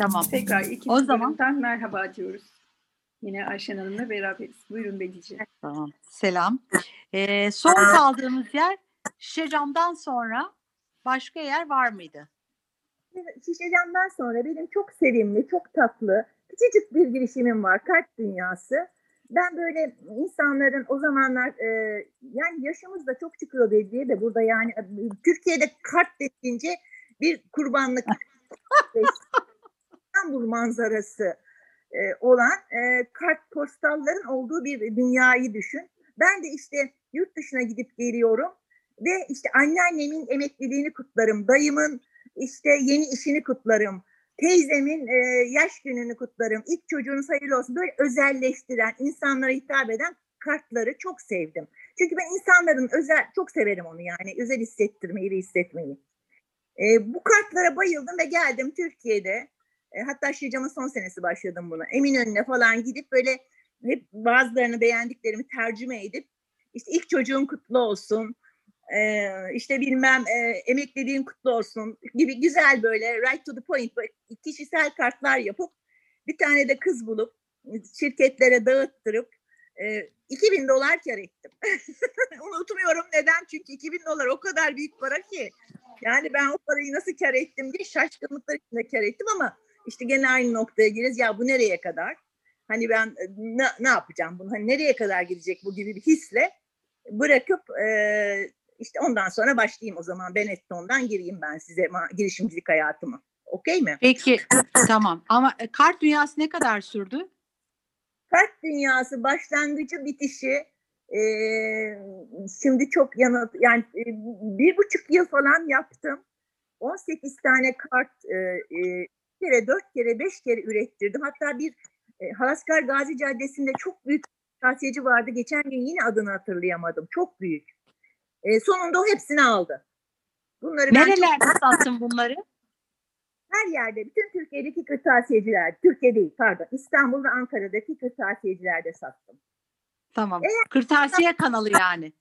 Tamam. Tekrar ikinci O zaman- merhaba diyoruz. Yine Ayşen Hanım'la beraberiz. Buyurun Bedice. Tamam. Selam. Ee, son kaldığımız yer Şişecam'dan sonra başka yer var mıydı? Şişecam'dan sonra benim çok sevimli, çok tatlı, küçücük bir girişimim var. Kart Dünyası. Ben böyle insanların o zamanlar e, yani yaşımız da çok çıkıyor diye de burada yani e, Türkiye'de kart dediğince bir kurbanlık İstanbul manzarası e, olan e, kart postalların olduğu bir dünyayı düşün. Ben de işte yurt dışına gidip geliyorum ve işte anneannemin emekliliğini kutlarım, dayımın işte yeni işini kutlarım, teyzemin e, yaş gününü kutlarım, ilk çocuğunuz hayırlı olsun. Böyle özelleştiren, insanlara hitap eden kartları çok sevdim. Çünkü ben insanların özel, çok severim onu yani özel hissettirmeyi ve hissetmeyi. E, bu kartlara bayıldım ve geldim Türkiye'de. E, hatta Şircam'ın son senesi başladım buna. Eminönü'ne falan gidip böyle hep bazılarını beğendiklerimi tercüme edip işte ilk çocuğun kutlu olsun, e, işte bilmem e, emekliliğin kutlu olsun gibi güzel böyle right to the point kişisel kartlar yapıp bir tane de kız bulup şirketlere dağıttırıp e, 2000 dolar kar ettim. Unutmuyorum neden çünkü 2000 dolar o kadar büyük para ki yani ben o parayı nasıl kar ettim diye şaşkınlıklar içinde kar ettim ama işte gene aynı noktaya gireriz ya bu nereye kadar? Hani ben e, ne, ne yapacağım bunu? Hani nereye kadar gidecek bu gibi bir hisle bırakıp e, işte ondan sonra başlayayım o zaman Benetton'dan gireyim ben size girişimcilik hayatımı. Okey mi? Peki tamam ama e, kart dünyası ne kadar sürdü? Kart dünyası başlangıcı bitişi e, şimdi çok yanıt yani e, bir buçuk yıl falan yaptım. 18 tane kart e, e, kere dört kere beş kere ürettirdim. Hatta bir e, Halaskar Gazi Caddesi'nde çok büyük tavsiyeci vardı. Geçen gün yine adını hatırlayamadım. Çok büyük. E, sonunda o hepsini aldı. Bunları ben çok- Nerelerde sattın bunları? her yerde, bütün Türkiye'deki kırtasiyeciler, Türkiye değil pardon, İstanbul ve Ankara'daki kırtasiyecilerde sattım. Tamam. Kırtasiye kanalı yani.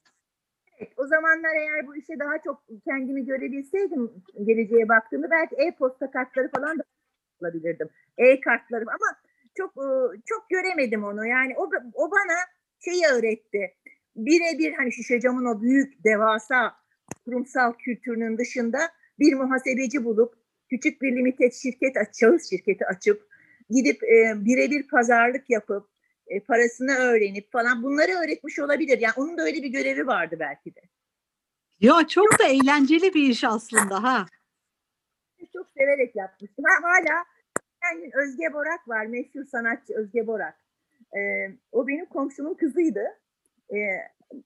Evet, o zamanlar eğer bu işe daha çok kendimi görebilseydim geleceğe baktığımda belki e-posta kartları falan da alabilirdim. E-kartları ama çok e, çok göremedim onu. Yani o o bana şeyi öğretti. Birebir hani Şişecam'ın o büyük devasa kurumsal kültürünün dışında bir muhasebeci bulup küçük bir limited şirket aç, şahıs şirketi açıp gidip e, birebir pazarlık yapıp e, parasını öğrenip falan bunları öğretmiş olabilir. Yani onun da öyle bir görevi vardı belki de. Ya çok da eğlenceli bir iş aslında ha. Çok severek yapmıştım. Ha, hala kendin Özge Borak var. Meşhur sanatçı Özge Borak. E, o benim komşumun kızıydı. E,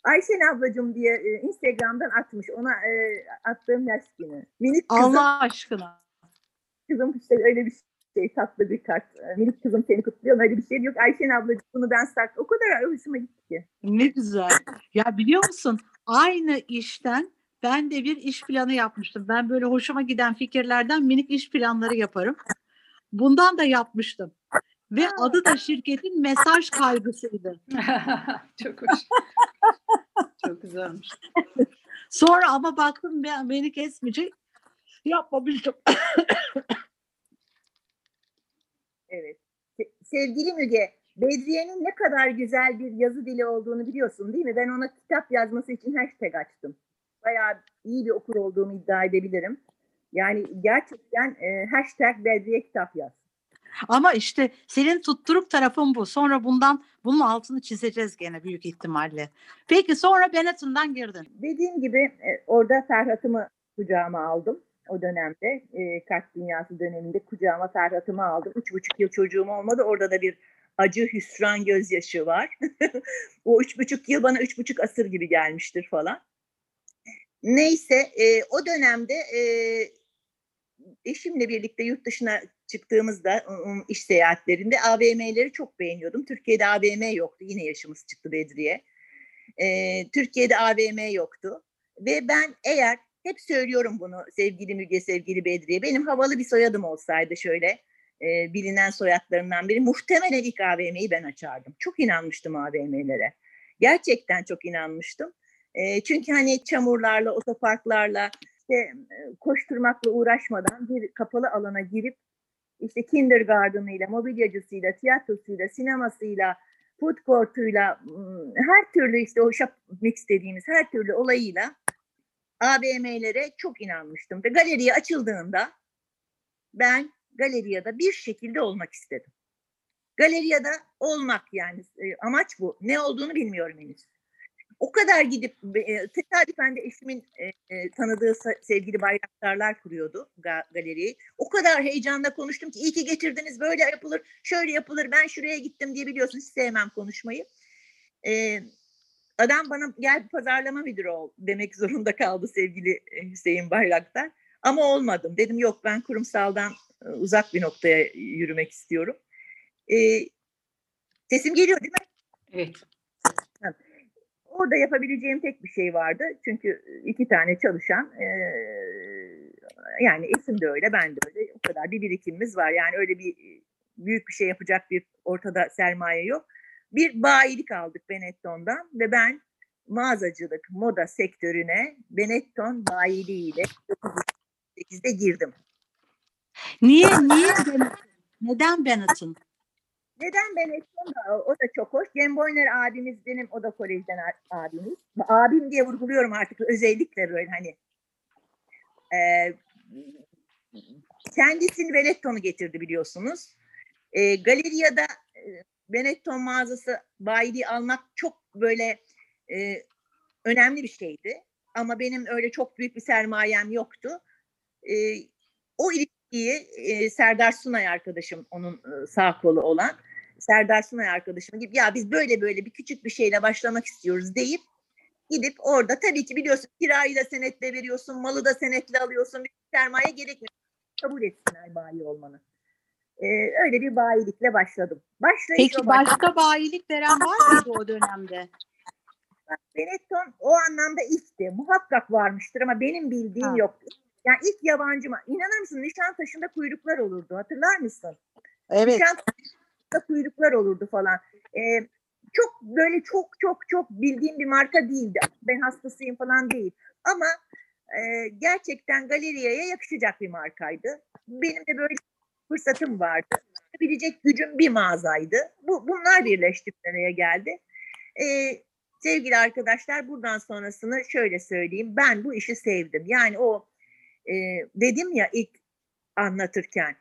Ayşen ablacığım diye e, Instagram'dan atmış. Ona e, attığım yaş günü. Minik kızım, Allah aşkına. kızım işte öyle bir şey tatlı bir kart. E, Minik kızım seni kutluyorum öyle bir şey yok. Ayşen ablacığım bunu ben start. O kadar hoşuma gitti ki. Ne güzel. Ya biliyor musun? Aynı işten ben de bir iş planı yapmıştım. Ben böyle hoşuma giden fikirlerden minik iş planları yaparım. Bundan da yapmıştım. Ve adı da şirketin mesaj kaygısıydı. çok hoş. çok güzelmiş. Sonra ama baktım ben, beni kesmeyecek. Yapmamıştım. Evet. Se- Sevgili Müge, Bedriye'nin ne kadar güzel bir yazı dili olduğunu biliyorsun değil mi? Ben ona kitap yazması için hashtag açtım. Bayağı iyi bir okur olduğumu iddia edebilirim. Yani gerçekten e, hashtag Bedriye kitap yaz. Ama işte senin tutturuk tarafın bu. Sonra bundan bunun altını çizeceğiz gene büyük ihtimalle. Peki sonra Benetton'dan girdin. Dediğim gibi e, orada Ferhat'ımı kucağıma aldım. O dönemde e, kart dünyası döneminde kucağıma Ferhat'ımı aldım. Üç buçuk yıl çocuğum olmadı. Orada da bir acı, hüsran, gözyaşı var. o üç buçuk yıl bana üç buçuk asır gibi gelmiştir falan. Neyse e, o dönemde e, eşimle birlikte yurt dışına çıktığımızda ım, iş seyahatlerinde AVM'leri çok beğeniyordum. Türkiye'de AVM yoktu. Yine yaşımız çıktı Bedriye. E, Türkiye'de AVM yoktu. Ve ben eğer hep söylüyorum bunu sevgili Müge, sevgili Bedriye. Benim havalı bir soyadım olsaydı şöyle e, bilinen soyadlarından biri muhtemelen ilk AVM'yi ben açardım. Çok inanmıştım AVM'lere. Gerçekten çok inanmıştım. E, çünkü hani çamurlarla, otoparklarla işte koşturmakla uğraşmadan bir kapalı alana girip işte kindergarten'ıyla, mobilyacısıyla, tiyatrosuyla, sinemasıyla, food court'uyla, her türlü işte o shop mix dediğimiz her türlü olayıyla AVM'lere çok inanmıştım. Ve galeriye açıldığında ben galeriyada bir şekilde olmak istedim. Galeriyada olmak yani amaç bu. Ne olduğunu bilmiyorum henüz. O kadar gidip e, tesadüfen de eşimin e, e, tanıdığı sevgili bayraktarlar kuruyordu ga- galeriyi. O kadar heyecanla konuştum ki iyi ki getirdiniz böyle yapılır, şöyle yapılır, ben şuraya gittim diye biliyorsun hiç sevmem konuşmayı. E, adam bana gel pazarlama müdürü ol demek zorunda kaldı sevgili e, Hüseyin Bayraktar. Ama olmadım. Dedim yok ben kurumsaldan e, uzak bir noktaya yürümek istiyorum. E, sesim geliyor değil mi? Evet. Orada yapabileceğim tek bir şey vardı. Çünkü iki tane çalışan e, yani eşim de öyle ben de öyle o kadar bir birikimimiz var. Yani öyle bir büyük bir şey yapacak bir ortada sermaye yok. Bir bayilik aldık Benetton'dan ve ben mağazacılık moda sektörüne Benetton bayiliğiyle 908'de girdim. Niye niye? Neden Benetton? Neden Benetton da o da çok hoş. Cem Boyner abimiz benim o da kolejden abimiz. Abim diye vurguluyorum artık özellikle böyle hani. Ee, kendisini Benetton'u getirdi biliyorsunuz. Ee, galeriyada e, Benetton mağazası bayiliği almak çok böyle e, önemli bir şeydi. Ama benim öyle çok büyük bir sermayem yoktu. Ee, o ilişkiyi e, Serdar Sunay arkadaşım onun e, sağ kolu olan Serdar Sunay arkadaşıma gibi ya biz böyle böyle bir küçük bir şeyle başlamak istiyoruz deyip gidip orada tabii ki biliyorsun kirayı da senetle veriyorsun, malı da senetle alıyorsun. Bir sermaye gerekmiyor. Kabul etsinler bayi olmanı. Ee, öyle bir bayilikle başladım. Başlayış Peki baş- başka bayilik veren var mıydı o dönemde? Benetton o anlamda ilkti. Muhakkak varmıştır ama benim bildiğim Ha. yok. Yani ilk yabancı? İnanır mısın Nişantaşı'nda kuyruklar olurdu. Hatırlar mısın? Evet. Nişantaşı'nda kuyruklar olurdu falan. Ee, çok böyle çok çok çok bildiğim bir marka değildi. Ben hastasıyım falan değil. Ama e, gerçekten galeriyeye yakışacak bir markaydı. Benim de böyle fırsatım vardı. Bilecek gücüm bir mağazaydı. Bu, bunlar birleşti geldi. Ee, sevgili arkadaşlar buradan sonrasını şöyle söyleyeyim. Ben bu işi sevdim. Yani o e, dedim ya ilk anlatırken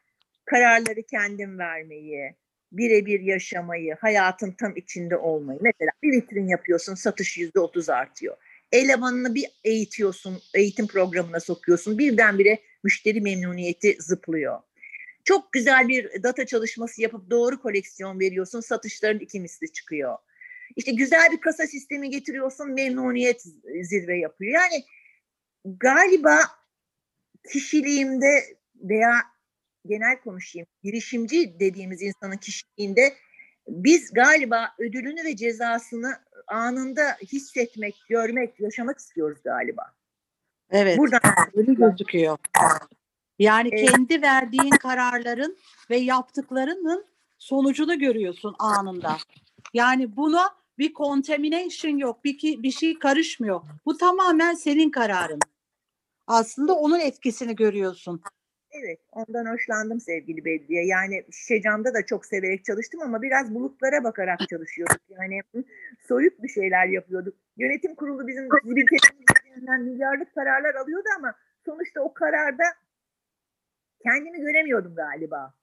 kararları kendim vermeyi, birebir yaşamayı, hayatın tam içinde olmayı. Mesela bir vitrin yapıyorsun, satış yüzde otuz artıyor. Elemanını bir eğitiyorsun, eğitim programına sokuyorsun. Birdenbire müşteri memnuniyeti zıplıyor. Çok güzel bir data çalışması yapıp doğru koleksiyon veriyorsun, satışların iki misli çıkıyor. İşte güzel bir kasa sistemi getiriyorsun, memnuniyet zirve yapıyor. Yani galiba kişiliğimde veya genel konuşayım, girişimci dediğimiz insanın kişiliğinde biz galiba ödülünü ve cezasını anında hissetmek, görmek, yaşamak istiyoruz galiba. Evet. Buradan Öyle gözüküyor. Yani Evet. kendi verdiğin kararların ve yaptıklarının sonucunu görüyorsun anında. Yani buna bir contamination yok, bir, ki- bir şey karışmıyor. Bu tamamen senin kararın. Aslında onun etkisini görüyorsun. Evet, ondan hoşlandım sevgili Bedriye. Yani Şişecam'da da çok severek çalıştım ama biraz bulutlara bakarak çalışıyorduk. Yani soyut bir şeyler yapıyorduk. Yönetim kurulu bizim zibiltetimizden milyarlık kararlar alıyordu ama sonuçta o kararda kendimi göremiyordum galiba.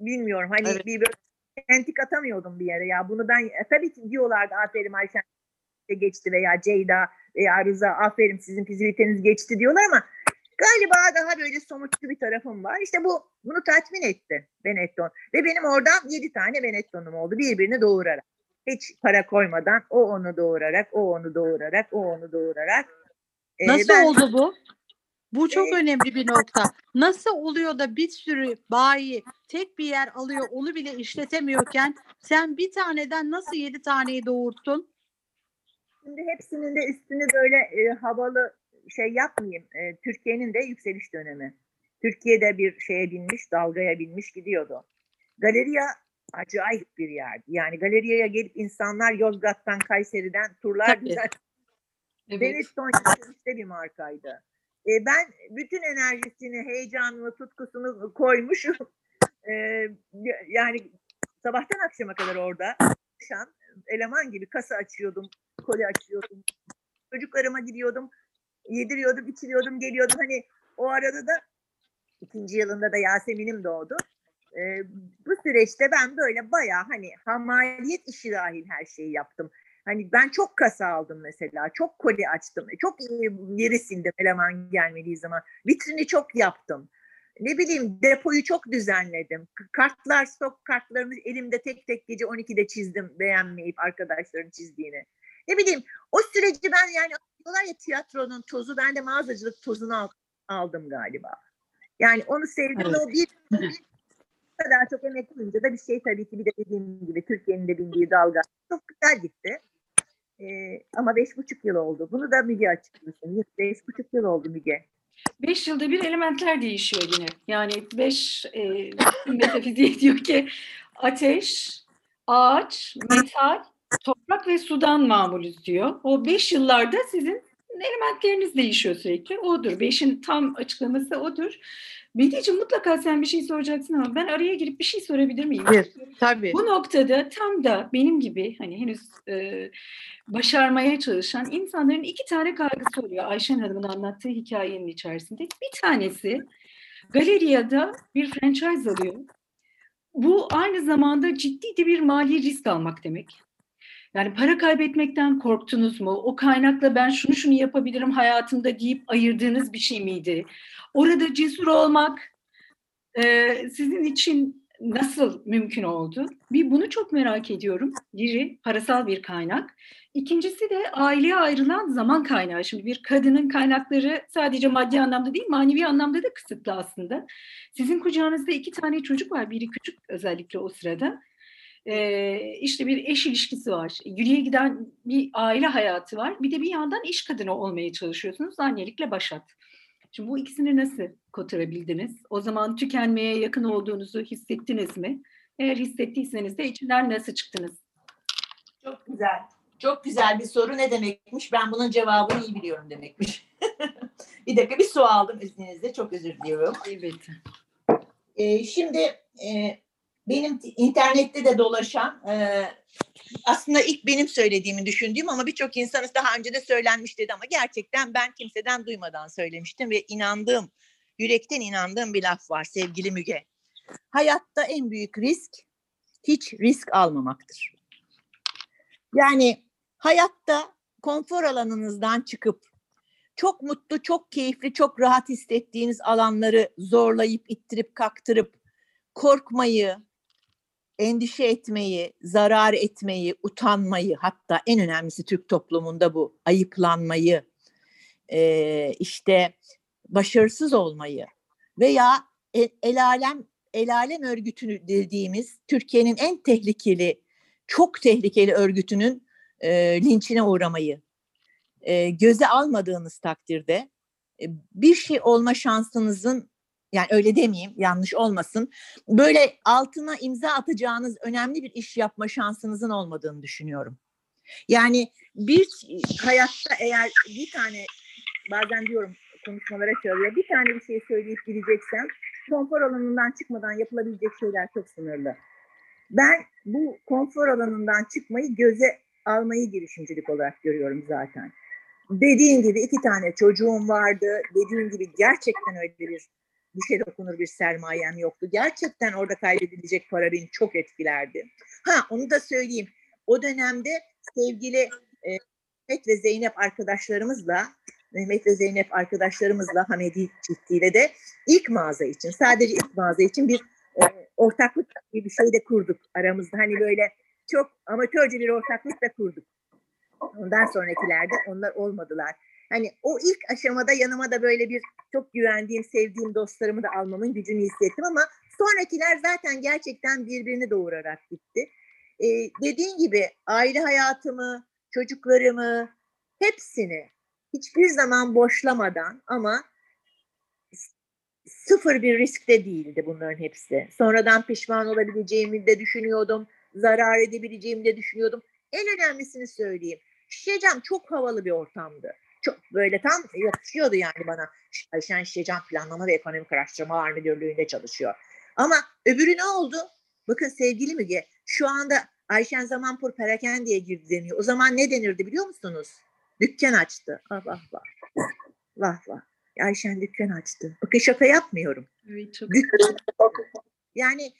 Bilmiyorum hani Evet. bir böyle entik atamıyordum bir yere ya. Bunu ben e, tabii ki diyorlardı aferin Ayşen geçti veya Ceyda veya Rıza aferin sizin fizibiliteniz geçti diyorlar ama galiba daha böyle somutlu bir tarafım var. İşte bu bunu tatmin etti Benetton. Ve benim oradan yedi tane Benetton'um oldu birbirini doğurarak. Hiç para koymadan o onu doğurarak, o onu doğurarak, o onu doğurarak. Ee, Nasıl ben- oldu bu? Bu çok Ee, önemli bir nokta. Nasıl oluyor da bir sürü bayi tek bir yer alıyor onu bile işletemiyorken sen bir taneden nasıl yedi taneyi doğurttun? Şimdi hepsinin de üstünü böyle e, havalı şey yapmayayım. E, Türkiye'nin de yükseliş dönemi. Türkiye'de bir şeye binmiş, dalgaya binmiş gidiyordu. Galeriya acayip bir yerdi. Yani galeriye gelip insanlar Yozgat'tan, Kayseri'den turlar Tabii. düzen Evet. Benetton yükselişte bir markaydı. E, ben bütün enerjisini, heyecanını, tutkusunu koymuş e, yani sabahtan akşama kadar orada çalışan eleman gibi kasa açıyordum, koli açıyordum. Çocuklarıma gidiyordum, yediriyordum, içiriyordum, geliyordum. Hani o arada da ikinci yılında da Yasemin'im doğdu. Ee, bu süreçte ben böyle bayağı hani hamaliyet işi dahil her şeyi yaptım. Hani ben çok kasa aldım mesela. Çok koli açtım. Çok yeri sildim eleman gelmediği zaman. Vitrini çok yaptım. Ne bileyim depoyu çok düzenledim. Kartlar, stok kartlarımı elimde tek tek gece 12'de çizdim beğenmeyip arkadaşların çizdiğini. Ne bileyim o süreci ben yani diyorlar ya tiyatronun tozu ben de mağazacılık tozunu aldım galiba. Yani onu sevdim evet. o bir, bir kadar çok emek koyunca da bir şey tabii ki bir de dediğim gibi Türkiye'nin de bindiği dalga çok güzel gitti. Ee, ama beş buçuk yıl oldu. Bunu da Müge açıklasın. Beş buçuk yıl oldu Müge. Beş yılda bir elementler değişiyor yine. Yani beş e, metafiziği diyor ki ateş, ağaç, metal, toprak ve sudan mamulüz diyor. O beş yıllarda sizin elementleriniz değişiyor sürekli. Odur. Beşin tam açıklaması odur. Bedieciğim mutlaka sen bir şey soracaksın ama ben araya girip bir şey sorabilir miyim? Evet, tabii. Bu noktada tam da benim gibi hani henüz e, başarmaya çalışan insanların iki tane kaygısı oluyor Ayşen Hanım'ın anlattığı hikayenin içerisinde. Bir tanesi galeriyada bir franchise alıyor. Bu aynı zamanda ciddi de bir mali risk almak demek. Yani para kaybetmekten korktunuz mu? O kaynakla ben şunu şunu yapabilirim hayatımda deyip ayırdığınız bir şey miydi? Orada cesur olmak e, sizin için nasıl mümkün oldu? Bir bunu çok merak ediyorum. Biri parasal bir kaynak. İkincisi de aileye ayrılan zaman kaynağı. Şimdi bir kadının kaynakları sadece maddi anlamda değil, manevi anlamda da kısıtlı aslında. Sizin kucağınızda iki tane çocuk var. Biri küçük özellikle o sırada e, işte bir eş ilişkisi var. Yürüye giden bir aile hayatı var. Bir de bir yandan iş kadını olmaya çalışıyorsunuz. Annelikle başat. Şimdi bu ikisini nasıl kotarabildiniz? O zaman tükenmeye yakın olduğunuzu hissettiniz mi? Eğer hissettiyseniz de içinden nasıl çıktınız? Çok güzel. Çok güzel bir soru ne demekmiş? Ben bunun cevabını iyi biliyorum demekmiş. bir dakika bir su aldım izninizle. Çok özür diliyorum. Evet. Ee, şimdi e, benim internette de dolaşan e, aslında ilk benim söylediğimi düşündüğüm ama birçok insanız daha önce de söylenmiş dedi ama gerçekten ben kimseden duymadan söylemiştim ve inandığım, yürekten inandığım bir laf var sevgili Müge. Hayatta en büyük risk hiç risk almamaktır. Yani hayatta konfor alanınızdan çıkıp çok mutlu, çok keyifli, çok rahat hissettiğiniz alanları zorlayıp, ittirip, kaktırıp korkmayı, endişe etmeyi, zarar etmeyi, utanmayı hatta en önemlisi Türk toplumunda bu ayıplanmayı, e, işte başarısız olmayı veya el, alem el alem örgütünü dediğimiz Türkiye'nin en tehlikeli, çok tehlikeli örgütünün e, linçine uğramayı e, göze almadığınız takdirde e, bir şey olma şansınızın yani öyle demeyeyim yanlış olmasın. Böyle altına imza atacağınız önemli bir iş yapma şansınızın olmadığını düşünüyorum. Yani bir hayatta eğer bir tane bazen diyorum konuşmalara çağırıyor. Bir tane bir şey söyleyip gideceksem konfor alanından çıkmadan yapılabilecek şeyler çok sınırlı. Ben bu konfor alanından çıkmayı göze almayı girişimcilik olarak görüyorum zaten. Dediğin gibi iki tane çocuğum vardı. Dediğin gibi gerçekten öyle bir dişe dokunur bir sermayem yoktu. Gerçekten orada kaybedilecek para beni çok etkilerdi. Ha onu da söyleyeyim. O dönemde sevgili e, Mehmet ve Zeynep arkadaşlarımızla Mehmet ve Zeynep arkadaşlarımızla Hamedi çiftiyle de ilk mağaza için sadece ilk mağaza için bir e, ortaklık gibi bir şey de kurduk aramızda. Hani böyle çok amatörce bir ortaklık da kurduk. Ondan sonrakilerde onlar olmadılar. Hani o ilk aşamada yanıma da böyle bir çok güvendiğim, sevdiğim dostlarımı da almamın gücünü hissettim ama sonrakiler zaten gerçekten birbirini doğurarak gitti. Ee, dediğin gibi aile hayatımı, çocuklarımı, hepsini hiçbir zaman boşlamadan ama sıfır bir riskte değildi bunların hepsi. Sonradan pişman olabileceğimi de düşünüyordum, zarar edebileceğimi de düşünüyordum. En önemlisini söyleyeyim. Şişecam çok havalı bir ortamdı çok böyle tam yakışıyordu yani bana. Ayşen Şişecan Planlama ve Ekonomik Araştırmalar Müdürlüğü'nde çalışıyor. Ama öbürü ne oldu? Bakın sevgili Müge şu anda Ayşen Zamanpur perakendeye girdi deniyor. O zaman ne denirdi biliyor musunuz? Dükkan açtı. Ah vah vah. Vah vah. Ayşen dükkan açtı. Bakın şaka yapmıyorum. Evet, çok Dükkan. Yani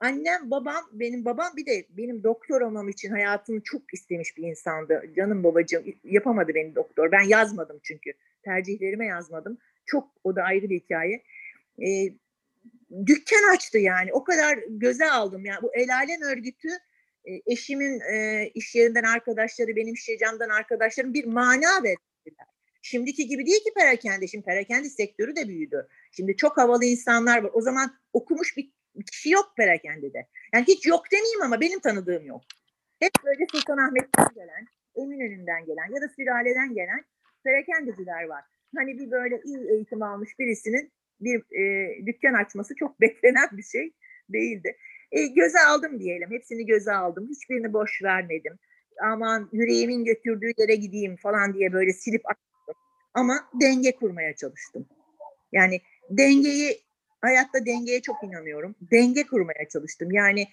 annem babam benim babam bir de benim doktor olmam için hayatını çok istemiş bir insandı. Canım babacığım yapamadı beni doktor. Ben yazmadım çünkü. Tercihlerime yazmadım. Çok o da ayrı bir hikaye. Ee, dükkan açtı yani. O kadar göze aldım. Yani bu El Alem örgütü e, eşimin e, iş yerinden arkadaşları, benim iş yerimden arkadaşlarım bir mana verdiler. Şimdiki gibi değil ki perakende. Şimdi perakende sektörü de büyüdü. Şimdi çok havalı insanlar var. O zaman okumuş bir kişi yok perakendede. Yani hiç yok demeyeyim ama benim tanıdığım yok. Hep böyle Sultanahmet'ten gelen, Eminönü'nden gelen ya da sülaleden gelen perakendeciler var. Hani bir böyle iyi eğitim almış birisinin bir e, dükkan açması çok beklenen bir şey değildi. E, göze aldım diyelim. Hepsini göze aldım. Hiçbirini boş vermedim. Aman yüreğimin götürdüğü yere gideyim falan diye böyle silip attım. Ama denge kurmaya çalıştım. Yani dengeyi hayatta dengeye çok inanıyorum. Denge kurmaya çalıştım. Yani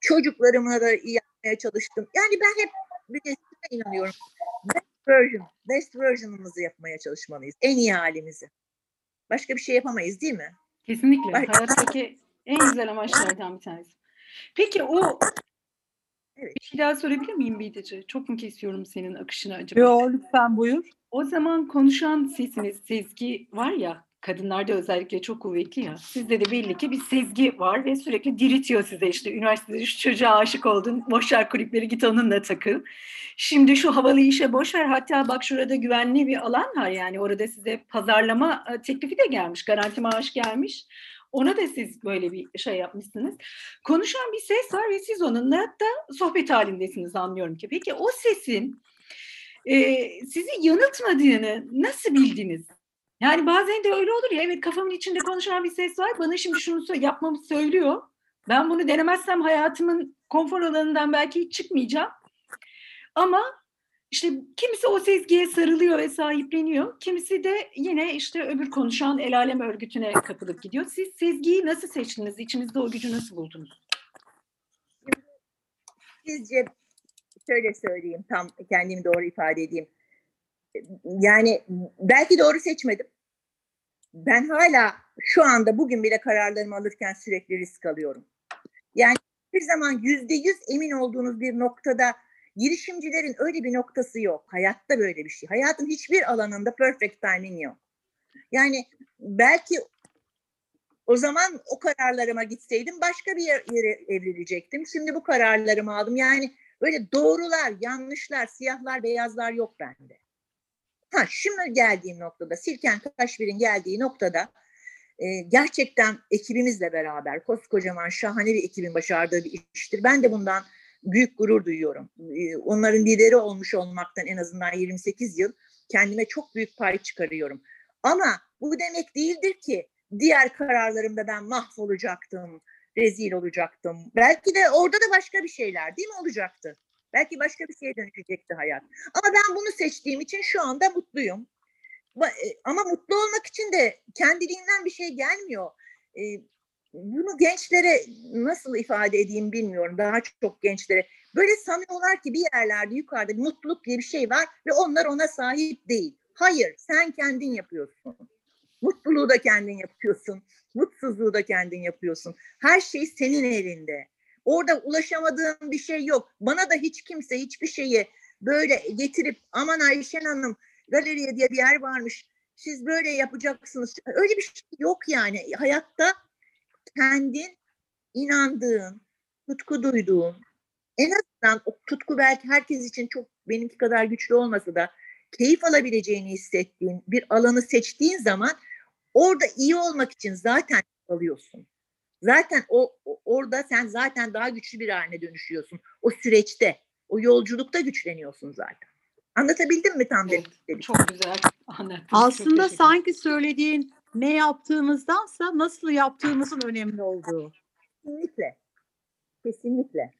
çocuklarıma da iyi yapmaya çalıştım. Yani ben hep bir de şuna inanıyorum. Best version, best version'ımızı yapmaya çalışmalıyız. En iyi halimizi. Başka bir şey yapamayız değil mi? Kesinlikle. Bak- Hayattaki en güzel amaçlardan bir tanesi. Peki o Evet. bir şey daha sorabilir miyim Bidece? Çok mu kesiyorum senin akışını acaba? Yo lütfen buyur. O zaman konuşan sesiniz, sezgi var ya, kadınlarda özellikle çok kuvvetli ya. Sizde de belli ki bir sezgi var ve sürekli diritiyor size işte. Üniversitede şu çocuğa aşık oldun, boş ver kulüpleri git onunla takıl. Şimdi şu havalı işe boş ver. Hatta bak şurada güvenli bir alan var yani. Orada size pazarlama e, teklifi de gelmiş, garanti maaş gelmiş. Ona da siz böyle bir şey yapmışsınız. Konuşan bir ses var ve siz onunla da sohbet halindesiniz anlıyorum ki. Peki o sesin e, sizi yanıltmadığını nasıl bildiniz? Yani bazen de öyle olur ya evet kafamın içinde konuşan bir ses var bana şimdi şunu yapmamı söylüyor. Ben bunu denemezsem hayatımın konfor alanından belki hiç çıkmayacağım. Ama işte kimisi o sezgiye sarılıyor ve sahipleniyor. Kimisi de yine işte öbür konuşan el alem örgütüne kapılıp gidiyor. Siz sezgiyi nasıl seçtiniz? İçinizde o gücü nasıl buldunuz? Sizce şöyle söyleyeyim tam kendimi doğru ifade edeyim. Yani belki doğru seçmedim. Ben hala şu anda bugün bile kararlarımı alırken sürekli risk alıyorum. Yani bir zaman yüzde yüz emin olduğunuz bir noktada girişimcilerin öyle bir noktası yok. Hayatta böyle bir şey. Hayatın hiçbir alanında perfect timing yok. Yani belki o zaman o kararlarıma gitseydim başka bir yer- yere evrilecektim. Şimdi bu kararlarımı aldım. Yani böyle doğrular, yanlışlar, siyahlar, beyazlar yok bende. Ha şimdi geldiğim noktada, Silken Kaşmir'in geldiği noktada e, gerçekten ekibimizle beraber koskocaman şahane bir ekibin başardığı bir iştir. Ben de bundan büyük gurur duyuyorum. E, onların lideri olmuş olmaktan en azından 28 yıl kendime çok büyük pay çıkarıyorum. Ama bu demek değildir ki diğer kararlarımda ben mahvolacaktım, rezil olacaktım. Belki de orada da başka bir şeyler değil mi olacaktı? Belki başka bir şeye dönüşecekti hayat. Ama ben bunu seçtiğim için şu anda mutluyum. E, Ama mutlu olmak için de kendiliğinden bir şey gelmiyor. E, Bunu gençlere nasıl ifade edeyim bilmiyorum. Daha çok gençlere. Böyle sanıyorlar ki bir yerlerde yukarıda bir mutluluk diye bir şey var ve onlar ona sahip değil. Hayır, sen kendin yapıyorsun. Mutluluğu da kendin yapıyorsun. Mutsuzluğu da kendin yapıyorsun. Her şey senin elinde. Orada ulaşamadığın bir şey yok. Bana da hiç kimse hiçbir şeyi böyle getirip aman Ayşen Hanım galeriye diye bir yer varmış. Siz böyle yapacaksınız. Öyle bir şey yok yani. Hayatta kendin inandığın, tutku duyduğun, en azından o tutku belki herkes için çok benimki kadar güçlü olmasa da keyif alabileceğini hissettiğin bir alanı seçtiğin zaman orada iyi olmak için zaten alıyorsun. Zaten o, orada sen zaten daha güçlü bir haline dönüşüyorsun. O süreçte, o yolculukta güçleniyorsun zaten. Anlatabildim mi tam demek istediğimi? Çok güzel anlattınız. Çok Aslında sanki söylediğin ne yaptığımızdansa nasıl yaptığımızın önemli olduğu. Kesinlikle. Kesinlikle.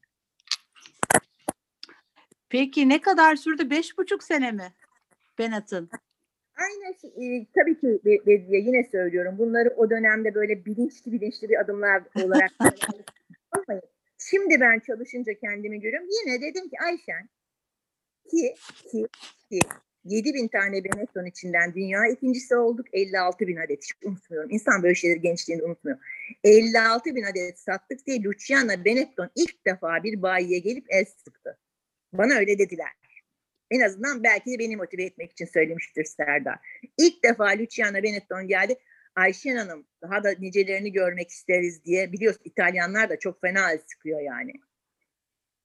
Peki ne kadar sürdü? Beş buçuk sene mi Benat'ın? Aynı şey- tabii ki Be- Bediye yine söylüyorum. Bunları o dönemde böyle bilinçli bilinçli bir adımlar olarak. Şimdi ben çalışınca kendimi görüyorum. Yine dedim ki Ayşen ki ki ki 7 bin tane Benetton içinden dünya ikincisi olduk. 56 bin adet hiç unutmuyorum. İnsan böyle şeyleri gençliğinde unutmuyor. 56 bin adet sattık diye Luciana Benetton ilk defa bir bayiye gelip el sıktı. Bana öyle dediler. En azından belki de beni motive etmek için söylemiştir Serdar. İlk defa Luciana Benetton geldi. Ayşen Hanım daha da nicelerini görmek isteriz diye. Biliyorsun İtalyanlar da çok fena el sıkıyor yani.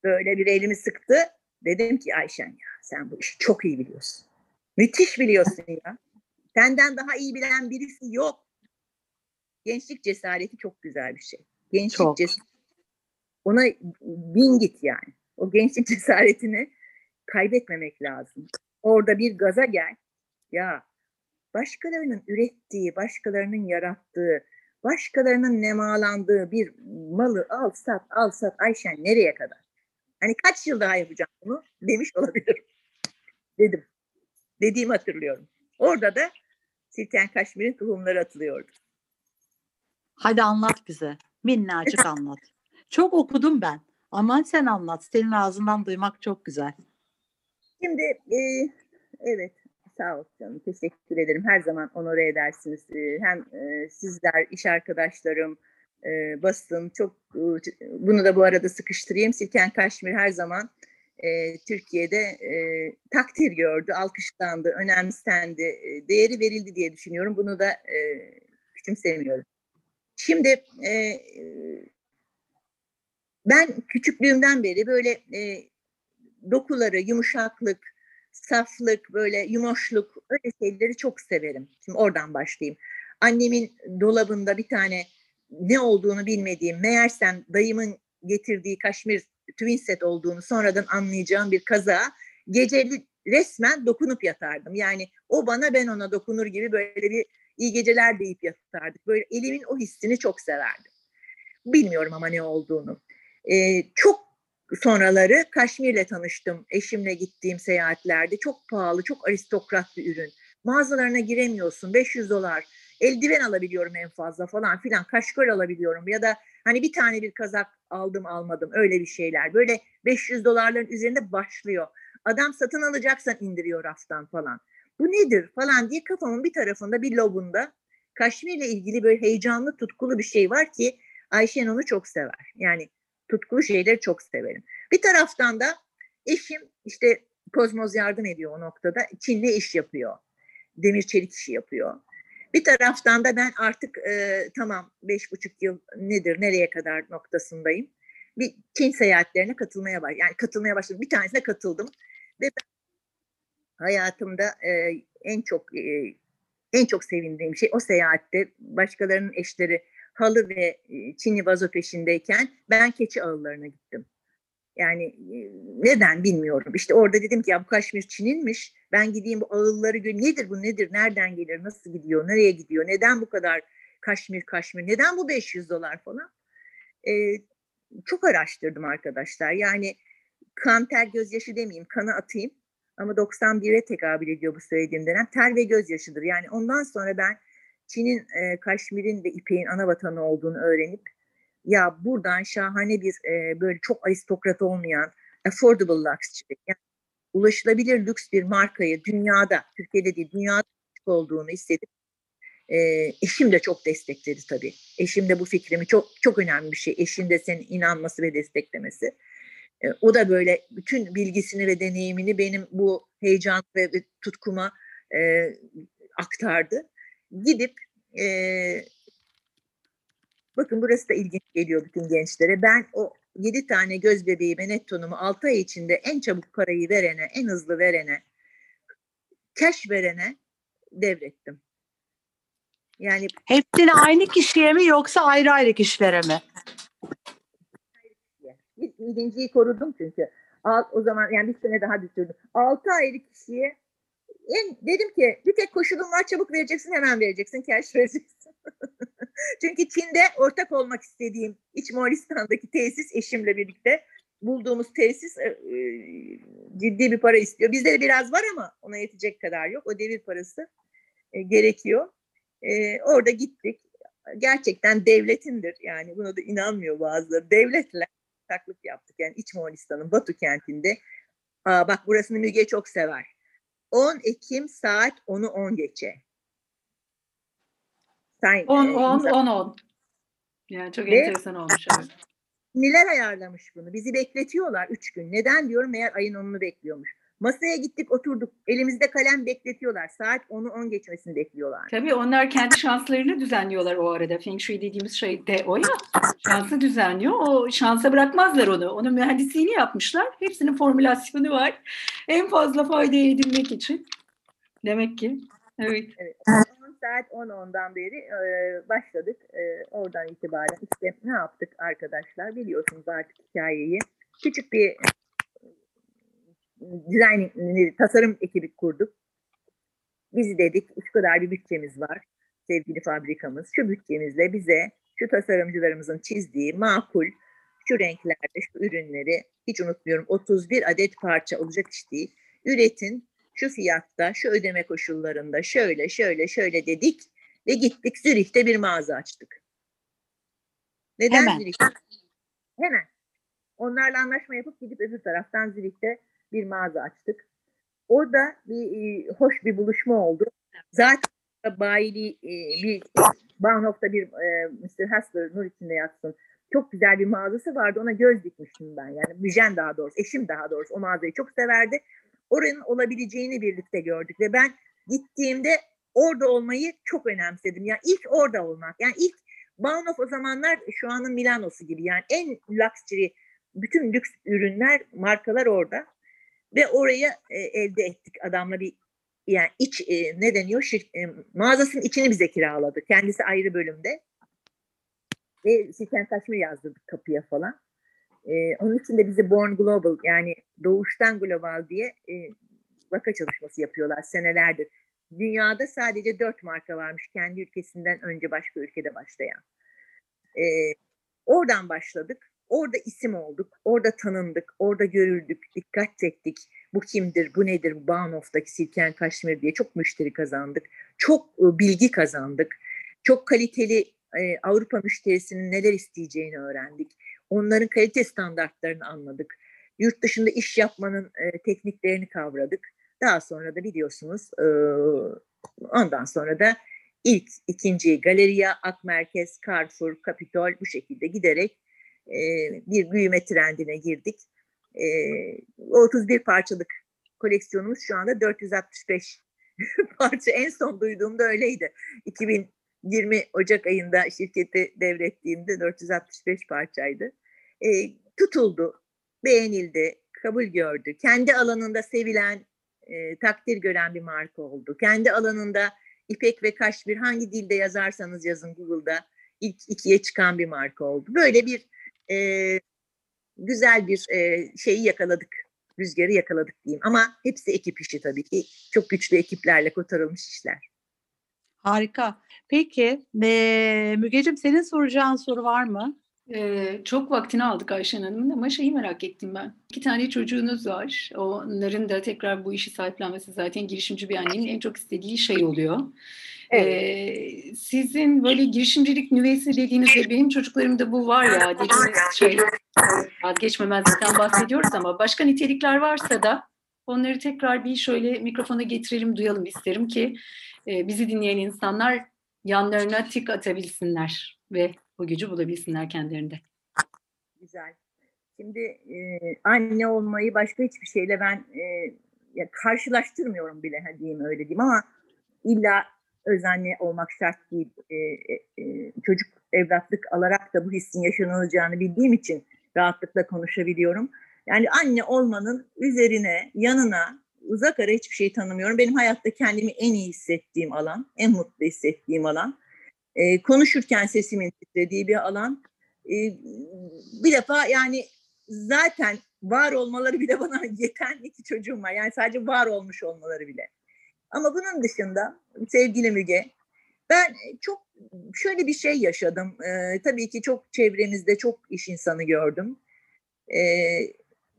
Böyle bir elimi sıktı. Dedim ki Ayşen ya sen bu işi çok iyi biliyorsun. Müthiş biliyorsun ya. Senden daha iyi bilen birisi yok. Gençlik cesareti çok güzel bir şey. Gençlik Çok. cesareti. Ona bin git yani. O gençlik cesaretini kaybetmemek lazım. Orada bir gaza gel. Ya başkalarının ürettiği, başkalarının yarattığı, başkalarının nemalandığı bir malı al sat al sat Ayşen nereye kadar? Hani kaç yıl daha yapacağım bunu demiş olabilirim. Dedim. Dediğimi hatırlıyorum. Orada da Silten Kaşmir'in tohumları atılıyordu. Hadi anlat bize. Minnacık anlat. Çok okudum ben. Aman sen anlat. Senin ağzından duymak çok güzel. Şimdi e, evet sağ ol canım teşekkür ederim. Her zaman onore edersiniz. E, hem e, sizler iş arkadaşlarım e, basın çok e, bunu da bu arada sıkıştırayım. Silken Kaşmir her zaman e, Türkiye'de e, takdir gördü, alkışlandı, önemsendi, e, değeri verildi diye düşünüyorum. Bunu da e, küçümsemiyorum. Şimdi e, ben küçüklüğümden beri böyle e, dokuları, yumuşaklık, saflık, böyle yumoşluk öyle şeyleri çok severim. Şimdi oradan başlayayım. Annemin dolabında bir tane ne olduğunu bilmediğim, meğersem dayımın getirdiği kaşmir twin set olduğunu sonradan anlayacağım bir kaza geceli resmen dokunup yatardım. Yani o bana ben ona dokunur gibi böyle bir iyi geceler deyip yatardık. Böyle elimin o hissini çok severdim. Bilmiyorum ama ne olduğunu. Ee, çok sonraları Kaşmir'le tanıştım. Eşimle gittiğim seyahatlerde çok pahalı, çok aristokrat bir ürün. Mağazalarına giremiyorsun. 500 dolar. Eldiven alabiliyorum en fazla falan filan. Kaşkol alabiliyorum ya da hani bir tane bir kazak aldım almadım öyle bir şeyler. Böyle 500 dolarların üzerinde başlıyor. Adam satın alacaksan indiriyor raftan falan. Bu nedir falan diye kafamın bir tarafında bir lobunda Kaşmir'le ilgili böyle heyecanlı tutkulu bir şey var ki Ayşen onu çok sever. Yani tutkulu şeyleri çok severim. Bir taraftan da eşim işte Kozmoz yardım ediyor o noktada. Çin'le iş yapıyor. Demir çelik işi yapıyor. Bir taraftan da ben artık e, tamam beş buçuk yıl nedir nereye kadar noktasındayım. Bir Çin seyahatlerine katılmaya baş, yani katılmaya başladım. Bir tanesine katıldım ve ben hayatımda e, en çok e, en çok sevindiğim şey o seyahatte başkalarının eşleri halı ve Çinli vazo peşindeyken ben keçi ağıllarına gittim. Yani neden bilmiyorum. İşte orada dedim ki ya bu Kaşmir Çin'inmiş. Ben gideyim bu ağılları göreyim. Nedir bu nedir? Nereden gelir? Nasıl gidiyor? Nereye gidiyor? Neden bu kadar Kaşmir Kaşmir? Neden bu 500 dolar falan? Ee, çok araştırdım arkadaşlar. Yani kan ter gözyaşı demeyeyim kanı atayım. Ama 91'e tekabül ediyor bu söylediğim dönem. Ter ve gözyaşıdır. Yani ondan sonra ben Çin'in, e, Kaşmir'in ve İpek'in ana vatanı olduğunu öğrenip ya buradan şahane bir e, böyle çok aristokrat olmayan affordable luxury yani ulaşılabilir lüks bir markayı dünyada, Türkiye'de değil dünyada olduğunu hissedip e, eşim de çok destekledi tabii. Eşim de bu fikrimi çok çok önemli bir şey. Eşin de senin inanması ve desteklemesi. E, o da böyle bütün bilgisini ve deneyimini benim bu heyecan ve, ve tutkuma e, aktardı. Gidip e, bakın burası da ilginç geliyor bütün gençlere. Ben o 7 tane göz bebeği Benetton'umu 6 ay içinde en çabuk parayı verene, en hızlı verene, cash verene devrettim. Yani Hepsini aynı kişiye mi yoksa ayrı ayrı kişilere mi? bir birinciyi korudum çünkü. Al, o zaman yani bir sene daha düşürdüm. 6 ayrı kişiye en, dedim ki bir tek koşulum var çabuk vereceksin hemen vereceksin cash vereceksin. Çünkü Çin'de ortak olmak istediğim İç Moğolistan'daki tesis eşimle birlikte bulduğumuz tesis e, e, ciddi bir para istiyor. Bizde de biraz var ama ona yetecek kadar yok. O devir parası e, gerekiyor. E, orada gittik. Gerçekten devletindir. Yani buna da inanmıyor bazıları. Devletle taklık yaptık. Yani İç Moğolistan'ın Batu kentinde. Aa, bak burasını Müge çok sever. 10 Ekim saat 10'u 10 geçe. Sayın, 10 e, 10 insan- 10 10. Yani çok Ve- enteresan olmuş. Neler ayarlamış bunu? Bizi bekletiyorlar üç gün. Neden diyorum? Meğer ayın 10'unu bekliyormuş. Masaya gittik oturduk. Elimizde kalem bekletiyorlar. Saat 10'u 10 geçmesini bekliyorlar. Tabii onlar kendi şanslarını düzenliyorlar o arada. Feng Shui dediğimiz şey de o ya. Şansı düzenliyor. O şansa bırakmazlar onu. Onun mühendisliğini yapmışlar. Hepsinin formülasyonu var. En fazla faydayı edinmek için. Demek ki. Evet. Evet. 10 saat 10-10'dan beri e, başladık. E, oradan itibaren işte ne yaptık arkadaşlar? Biliyorsunuz artık hikayeyi. Küçük bir dizayn, tasarım ekibi kurduk. Biz dedik şu kadar bir bütçemiz var sevgili fabrikamız. Şu bütçemizle bize şu tasarımcılarımızın çizdiği makul şu renklerde şu ürünleri hiç unutmuyorum 31 adet parça olacak iş değil. Üretin şu fiyatta, şu ödeme koşullarında şöyle şöyle şöyle dedik ve gittik Zürih'te bir mağaza açtık. Neden Hemen. Zürih'te? Hemen. Onlarla anlaşma yapıp gidip öbür taraftan Zürih'te bir mağaza açtık. Orada bir e, hoş bir buluşma oldu. Zaten bayili e, bir Bahnhof'ta bir e, Mr. Hassler nur içinde yatsın. Çok güzel bir mağazası vardı. Ona göz dikmiştim ben. Yani Müjen daha doğrusu, eşim daha doğrusu o mağazayı çok severdi. Oranın olabileceğini birlikte gördük ve ben gittiğimde orada olmayı çok önemsedim. Yani ilk orada olmak. Yani ilk Bahnhof o zamanlar şu anın Milano'su gibi. Yani en luxury bütün lüks ürünler, markalar orada. Ve oraya e, elde ettik adamla bir yani iç e, ne deniyor şir, e, mağazasının içini bize kiraladı. Kendisi ayrı bölümde. Ve Silken Kaşmir yazdırdık kapıya falan. E, onun için de bizi Born Global yani doğuştan global diye e, vaka çalışması yapıyorlar senelerdir. Dünyada sadece dört marka varmış kendi ülkesinden önce başka ülkede başlayan. E, oradan başladık. Orada isim olduk, orada tanındık, orada görüldük, dikkat çektik. Bu kimdir, bu nedir, Bahnhof'taki Silken Kaşmir diye çok müşteri kazandık. Çok e, bilgi kazandık. Çok kaliteli e, Avrupa müşterisinin neler isteyeceğini öğrendik. Onların kalite standartlarını anladık. Yurt dışında iş yapmanın e, tekniklerini kavradık. Daha sonra da biliyorsunuz ondan sonra da ilk, ikinci Galeriya, Ak Merkez, Carrefour, Capitol bu şekilde giderek bir büyüme trendine girdik. E, 31 parçalık koleksiyonumuz şu anda 465 parça. En son duyduğumda öyleydi. 2020 Ocak ayında şirketi devrettiğimde 465 parçaydı. Tutuldu, beğenildi, kabul gördü. Kendi alanında sevilen, takdir gören bir marka oldu. Kendi alanında İpek ve Kaşmir hangi dilde yazarsanız yazın Google'da ilk ikiye çıkan bir marka oldu. Böyle bir e, güzel bir e, şeyi yakaladık. Rüzgarı yakaladık diyeyim. Ama hepsi ekip işi tabii ki. Çok güçlü ekiplerle kotarılmış işler. Harika. Peki e, Mügeciğim senin soracağın soru var mı? Ee, çok vaktini aldık Ayşen Hanım'ın ama şeyi merak ettim ben. İki tane çocuğunuz var. Onların da tekrar bu işi sahiplenmesi zaten girişimci bir annenin en çok istediği şey oluyor. Evet. Ee, sizin böyle girişimcilik nüvesi dediğiniz ve benim çocuklarımda bu var ya dediğiniz şey vazgeçmemezlikten bahsediyoruz ama başka nitelikler varsa da onları tekrar bir şöyle mikrofona getirelim duyalım isterim ki e, bizi dinleyen insanlar yanlarına tik atabilsinler ve o gücü bulabilsinler kendilerinde. Güzel. Şimdi e, anne olmayı başka hiçbir şeyle ben e, ya karşılaştırmıyorum bile diyeyim öyle diyeyim ama illa öz anne olmak şart değil. E, e, e, çocuk evlatlık alarak da bu hissin yaşanılacağını bildiğim için rahatlıkla konuşabiliyorum. Yani anne olmanın üzerine, yanına uzak ara hiçbir şey tanımıyorum. Benim hayatta kendimi en iyi hissettiğim alan, en mutlu hissettiğim alan. E, konuşurken sesimin titrediği bir alan. E, bir defa yani zaten var olmaları bile bana yeten iki çocuğum var. Yani sadece var olmuş olmaları bile. Ama bunun dışında sevgili Müge, ben çok şöyle bir şey yaşadım. Ee, tabii ki çok çevremizde çok iş insanı gördüm. e,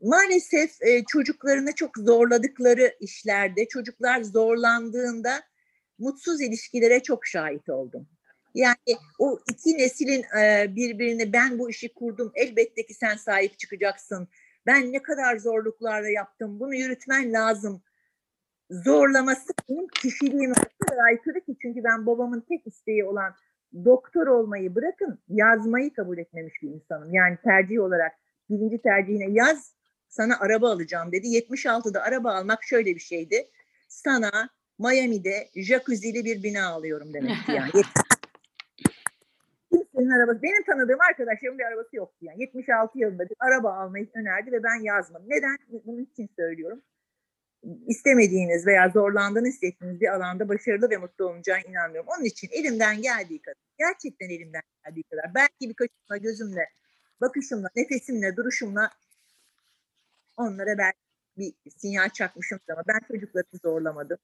maalesef e, çocuklarını çok zorladıkları işlerde çocuklar zorlandığında mutsuz ilişkilere çok şahit oldum. Yani o iki neslin e, birbirine ben bu işi kurdum elbette ki sen sahip çıkacaksın. Ben ne kadar zorluklarla yaptım bunu yürütmen lazım. Zorlaması benim kişiliğime aykırı ki çünkü ben babamın tek isteği olan doktor olmayı bırakın yazmayı kabul etmemiş bir insanım. Yani tercih olarak birinci tercihine yaz sana araba alacağım dedi. 76'da araba almak şöyle bir şeydi. Sana Miami'de jacuzzi'li bir bina alıyorum demekti yani. Kimsenin arabası, benim tanıdığım arkadaşlarımın bir arabası yoktu yani. 76 yılında bir araba almayı önerdi ve ben yazmadım. Neden? Bunun için söylüyorum. İstemediğiniz veya zorlandığını hissettiğiniz bir alanda başarılı ve mutlu olacağına inanmıyorum. Onun için elimden geldiği kadar, gerçekten elimden geldiği kadar, belki bir kaşımla, gözümle, bakışımla, nefesimle, duruşumla onlara belki bir sinyal çakmışım ama ben çocukları zorlamadım.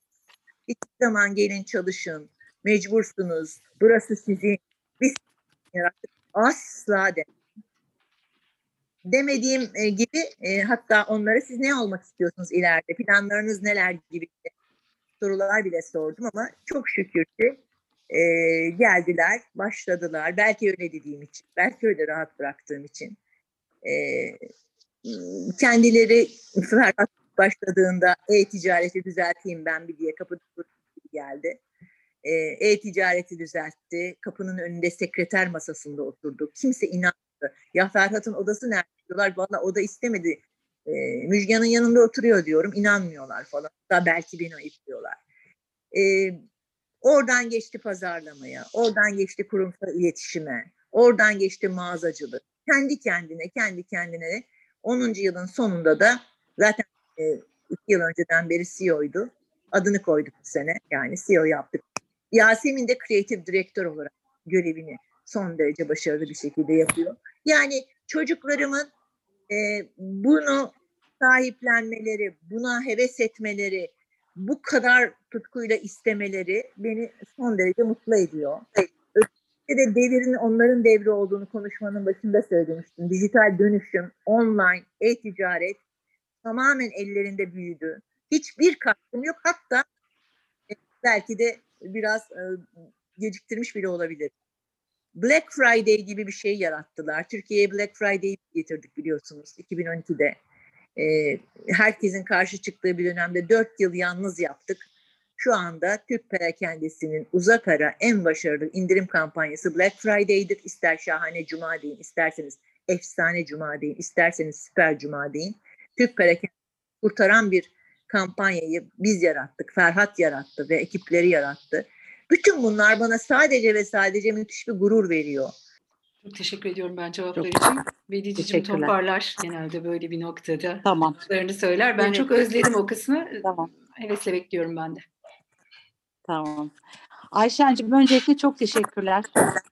Hiçbir zaman gelin çalışın, mecbursunuz, burası sizin, biz yarattık. Asla de. Demediğim e, gibi e, hatta onlara siz ne olmak istiyorsunuz ileride, planlarınız neler gibi sorular bile sordum ama çok şükür ki e, geldiler, başladılar. Belki öyle dediğim için, belki öyle rahat bıraktığım için. E, kendileri Ferhat başladığında e-ticareti düzelteyim ben bir diye kapıda geldi. E, E-ticareti düzeltti. Kapının önünde sekreter masasında oturduk. Kimse inanmadı. Ya Ferhat'ın odası nerede diyorlar. Valla oda istemedi. E, Müjgan'ın yanında oturuyor diyorum. İnanmıyorlar falan. Da belki beni ayıplıyorlar. E, oradan geçti pazarlamaya. Oradan geçti kurumsal iletişime. Oradan geçti mağazacılık. Kendi kendine, kendi kendine 10. yılın sonunda da zaten e, iki yıl önceden beri CEO'ydu. Adını koyduk bu sene. Yani CEO yaptık. Yasemin de kreatif direktör olarak görevini son derece başarılı bir şekilde yapıyor. Yani çocuklarımın e, bunu sahiplenmeleri, buna heves etmeleri, bu kadar tutkuyla istemeleri beni son derece mutlu ediyor. Özellikle de devirin onların devri olduğunu konuşmanın başında söylemiştim. Dijital dönüşüm, online, e-ticaret tamamen ellerinde büyüdü. Hiçbir katkım yok. Hatta e, belki de biraz e, geciktirmiş bile olabilir. Black Friday gibi bir şey yarattılar. Türkiye'ye Black Friday'i getirdik biliyorsunuz 2012'de. E, herkesin karşı çıktığı bir dönemde dört yıl yalnız yaptık. Şu anda Türk perakendesinin uzak ara en başarılı indirim kampanyası Black Friday'dir. İster şahane cuma deyin, isterseniz efsane cuma deyin, isterseniz süper cuma deyin. Türk perakendesini kurtaran bir kampanyayı biz yarattık. Ferhat yarattı ve ekipleri yarattı. Bütün bunlar bana sadece ve sadece müthiş bir gurur veriyor. Çok teşekkür ediyorum ben cevaplar Çok için. Vediciğim teşekkürler. toparlar genelde böyle bir noktada. Tamam. Söyler. Ben Evet. çok özledim o kısmı. Tamam. Hevesle bekliyorum ben de. Tamam. Ayşen'cim öncelikle çok teşekkürler.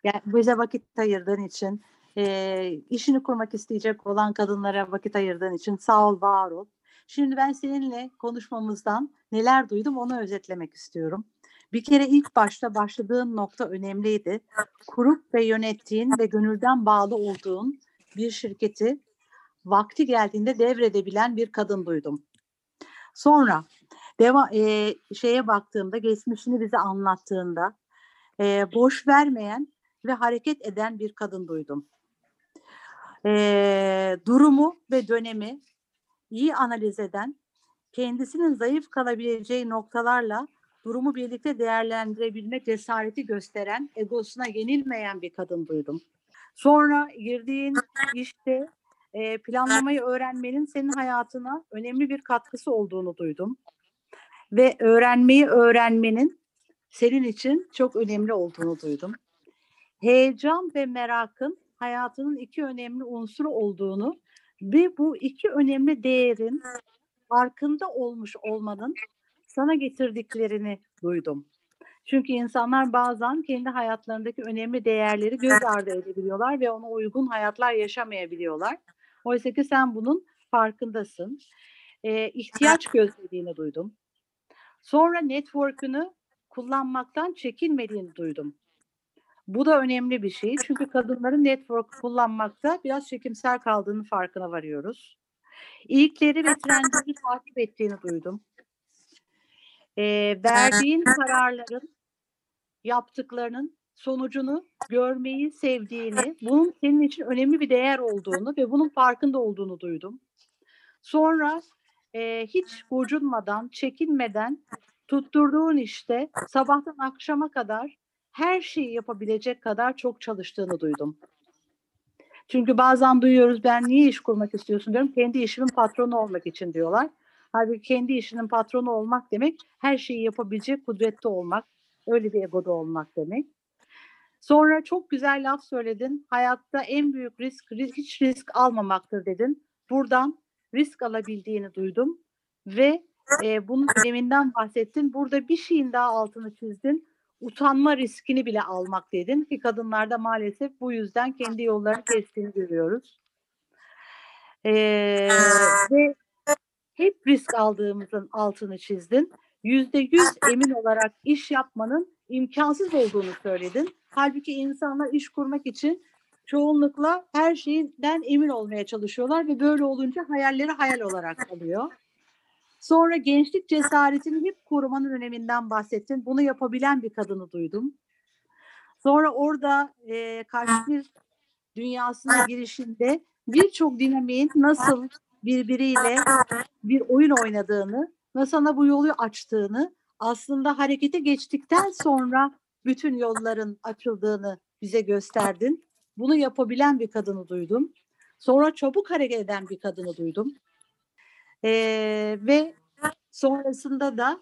Yani bize vakit ayırdığın için, e, işini kurmak isteyecek olan kadınlara vakit ayırdığın için sağ ol, var ol. Şimdi ben seninle konuşmamızdan neler duydum onu özetlemek istiyorum. Bir kere ilk başta başladığın nokta önemliydi. Kurup ve yönettiğin ve gönülden bağlı olduğun bir şirketi vakti geldiğinde devredebilen bir kadın duydum. Sonra deva e, şeye baktığımda geçmişini bize anlattığında e, boş vermeyen ve hareket eden bir kadın duydum. E, durumu ve dönemi iyi analiz eden, kendisinin zayıf kalabileceği noktalarla durumu birlikte değerlendirebilme cesareti gösteren, egosuna yenilmeyen bir kadın duydum. Sonra girdiğin işte e, planlamayı öğrenmenin senin hayatına önemli bir katkısı olduğunu duydum. Ve öğrenmeyi öğrenmenin senin için çok önemli olduğunu duydum. Heyecan ve merakın hayatının iki önemli unsuru olduğunu ve bu iki önemli değerin farkında olmuş olmanın sana getirdiklerini duydum. Çünkü insanlar bazen kendi hayatlarındaki önemli değerleri göz ardı edebiliyorlar ve ona uygun hayatlar yaşamayabiliyorlar. Oysa ki sen bunun farkındasın. Ee, ihtiyaç gözlediğini duydum. Sonra network'ünü kullanmaktan çekinmediğini duydum. Bu da önemli bir şey. Çünkü kadınların network kullanmakta biraz çekimsel kaldığını farkına varıyoruz. İlkleri ve trendleri takip ettiğini duydum. Ee, verdiğin kararların, yaptıklarının sonucunu görmeyi sevdiğini, bunun senin için önemli bir değer olduğunu ve bunun farkında olduğunu duydum. Sonra e, hiç gocunmadan, çekinmeden tutturduğun işte sabahtan akşama kadar her şeyi yapabilecek kadar çok çalıştığını duydum. Çünkü bazen duyuyoruz ben niye iş kurmak istiyorsun diyorum. Kendi işimin patronu olmak için diyorlar. Halbuki kendi işinin patronu olmak demek her şeyi yapabilecek kudrette olmak. Öyle bir egoda olmak demek. Sonra çok güzel laf söyledin. Hayatta en büyük risk hiç risk almamaktır dedin. Buradan risk alabildiğini duydum ve e, bunun öneminden bahsettin. Burada bir şeyin daha altını çizdin. Utanma riskini bile almak dedin ki kadınlarda maalesef bu yüzden kendi yollarını kestiğini görüyoruz. E, ve hep risk aldığımızın altını çizdin. Yüzde yüz emin olarak iş yapmanın imkansız olduğunu söyledin. Halbuki insanlar iş kurmak için çoğunlukla her şeyden emin olmaya çalışıyorlar ve böyle olunca hayalleri hayal olarak kalıyor. Sonra gençlik cesaretini hep korumanın öneminden bahsettin. Bunu yapabilen bir kadını duydum. Sonra orada e, Kaşmir dünyasına girişinde birçok dinamiğin nasıl birbiriyle bir oyun oynadığını, nasıl sana bu yolu açtığını, aslında harekete geçtikten sonra bütün yolların açıldığını bize gösterdin. Bunu yapabilen bir kadını duydum. Sonra çabuk hareket eden bir kadını duydum. Ee, ve sonrasında da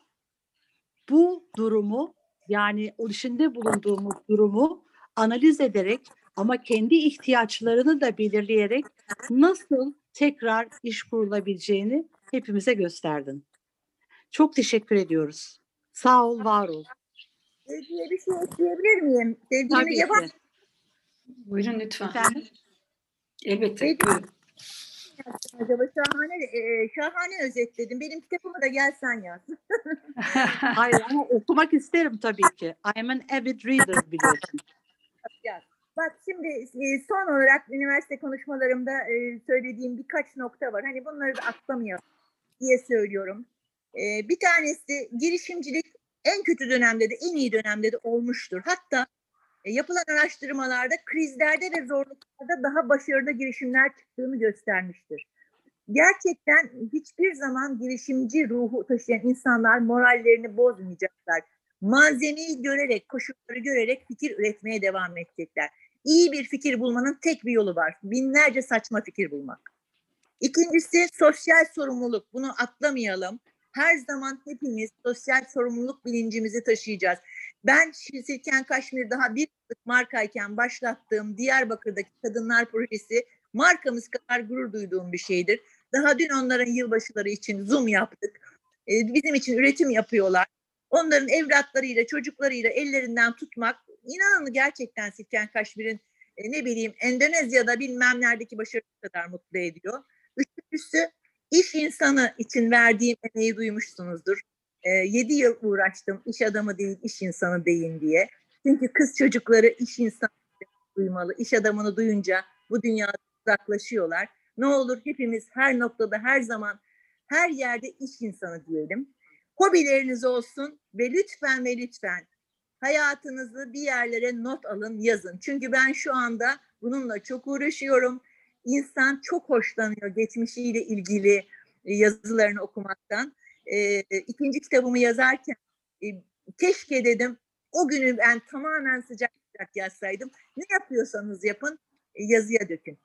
bu durumu yani içinde bulunduğumuz durumu analiz ederek ama kendi ihtiyaçlarını da belirleyerek nasıl tekrar iş kurulabileceğini hepimize gösterdin. Çok teşekkür ediyoruz. Sağ ol, var ol. Sevgiye bir şey ekleyebilir miyim? Sevgili ki. Buyurun lütfen. Efendim? Elbette. Buyurun. acaba şahane, e, şahane özetledin. Benim kitabımı da gelsen yaz. Hayır ama okumak isterim tabii ki. I am an avid reader biliyorsun. Bak şimdi e, son olarak üniversite konuşmalarımda e, söylediğim birkaç nokta var. Hani bunları da atlamayalım diye söylüyorum. E, bir tanesi girişimcilik en kötü dönemde de en iyi dönemde de olmuştur. Hatta yapılan araştırmalarda krizlerde ve zorluklarda daha başarılı girişimler çıktığını göstermiştir. Gerçekten hiçbir zaman girişimci ruhu taşıyan insanlar morallerini bozmayacaklar. Malzemeyi görerek, koşulları görerek fikir üretmeye devam edecekler. İyi bir fikir bulmanın tek bir yolu var. Binlerce saçma fikir bulmak. İkincisi sosyal sorumluluk. Bunu atlamayalım. Her zaman hepimiz sosyal sorumluluk bilincimizi taşıyacağız. Ben Silken Kaşmir daha bir markayken başlattığım Diyarbakır'daki Kadınlar Projesi markamız kadar gurur duyduğum bir şeydir. Daha dün onların yılbaşıları için Zoom yaptık. Ee, bizim için üretim yapıyorlar. Onların evlatlarıyla, çocuklarıyla ellerinden tutmak inanın gerçekten Silken Kaşmir'in e, ne bileyim Endonezya'da bilmem neredeki başarı kadar mutlu ediyor. Üçüncüsü iş insanı için verdiğim emeği duymuşsunuzdur. E, 7 yıl uğraştım iş adamı değil iş insanı deyin diye. Çünkü kız çocukları iş insanı duymalı. İş adamını duyunca bu dünyada uzaklaşıyorlar. Ne olur hepimiz her noktada her zaman her yerde iş insanı diyelim. Hobileriniz olsun ve lütfen ve lütfen hayatınızı bir yerlere not alın, yazın. Çünkü ben şu anda bununla çok uğraşıyorum. İnsan çok hoşlanıyor geçmişiyle ilgili e, yazılarını okumaktan. E, ikinci kitabımı yazarken e, keşke dedim o günü ben tamamen sıcak sıcak yazsaydım. Ne yapıyorsanız yapın, e, yazıya dökün.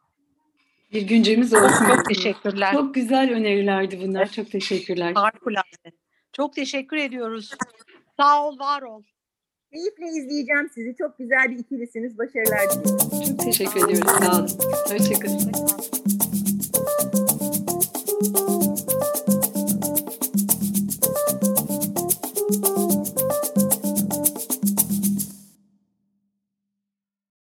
Bir güncemiz olsun. Çok teşekkürler. Çok güzel önerilerdi bunlar. Çok teşekkürler. Harikulade. Çok teşekkür ediyoruz. Sağ ol, var ol. Keyifle izleyeceğim sizi. Çok güzel bir ikilisiniz. Başarılar diliyorum. Çok teşekkür ediyoruz. Sağ olun. Hoşçakalın. Hoşçakalın.